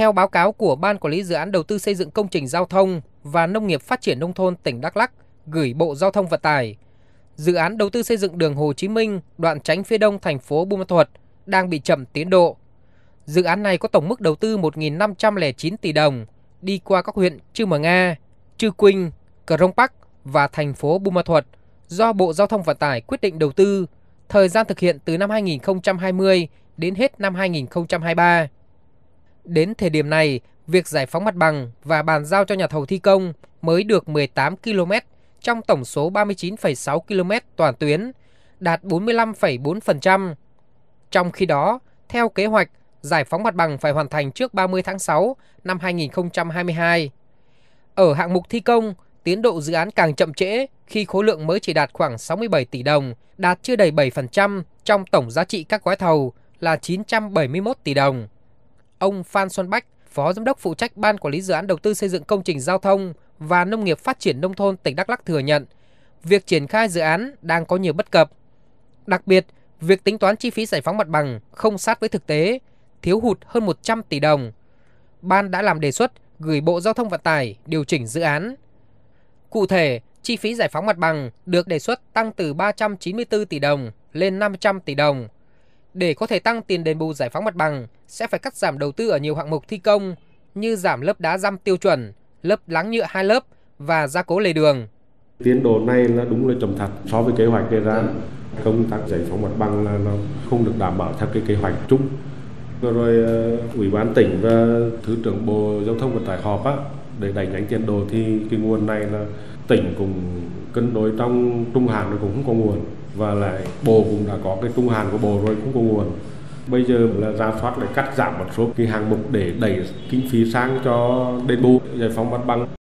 Theo báo cáo của Ban Quản lý Dự án Đầu tư xây dựng công trình giao thông và Nông nghiệp Phát triển Nông thôn tỉnh Đắk Lắk gửi Bộ Giao thông Vận tải, dự án đầu tư xây dựng đường Hồ Chí Minh đoạn tránh phía đông thành phố Buôn Ma Thuột đang bị chậm tiến độ. Dự án này có tổng mức đầu tư 1.509 tỷ đồng, đi qua các huyện Chư Mờ Nga, Chư Quynh, Cờ Rông Bắc và thành phố Buôn Ma Thuột do Bộ Giao thông Vận tải quyết định đầu tư, thời gian thực hiện từ năm 2020 đến hết năm 2023. Đến thời điểm này, việc giải phóng mặt bằng và bàn giao cho nhà thầu thi công mới được 18 km trong tổng số 39,6 km toàn tuyến, đạt 45,4%. Trong khi đó, theo kế hoạch, giải phóng mặt bằng phải hoàn thành trước 30 tháng 6 năm 2022. Ở hạng mục thi công, tiến độ dự án càng chậm trễ khi khối lượng mới chỉ đạt khoảng 67 tỷ đồng, đạt chưa đầy 7% trong tổng giá trị các gói thầu là 971 tỷ đồng. Ông Phan Xuân Bách, Phó Giám đốc phụ trách Ban Quản lý Dự án Đầu tư xây dựng công trình giao thông và Nông nghiệp Phát triển Nông thôn tỉnh Đắk Lắk thừa nhận, việc triển khai dự án đang có nhiều bất cập. Đặc biệt, việc tính toán chi phí giải phóng mặt bằng không sát với thực tế, thiếu hụt hơn 100 tỷ đồng. Ban đã làm đề xuất gửi Bộ Giao thông Vận tải điều chỉnh dự án. Cụ thể, chi phí giải phóng mặt bằng được đề xuất tăng từ 394 tỷ đồng lên 500 tỷ đồng. Để có thể tăng tiền đền bù giải phóng mặt bằng, sẽ phải cắt giảm đầu tư ở nhiều hạng mục thi công như giảm lớp đá răm tiêu chuẩn, lớp láng nhựa hai lớp và gia cố lề đường. Tiến độ này là đúng là chậm thật so với kế hoạch đề ra. Công tác giải phóng mặt bằng là nó không được đảm bảo theo cái kế hoạch chung. Rồi rồi ủy ban tỉnh và thứ trưởng bộ giao thông vận tải họp á để đẩy nhanh tiến độ thì cái nguồn này là tỉnh cũng cân đối trong trung hạn rồi cũng không có nguồn và lại bộ cũng đã có cái trung hạn của bộ rồi cũng có nguồn. Bây giờ là ra soát lại cắt giảm một số cái hàng mục để đẩy kinh phí sang cho đền bù giải phóng mặt bằng.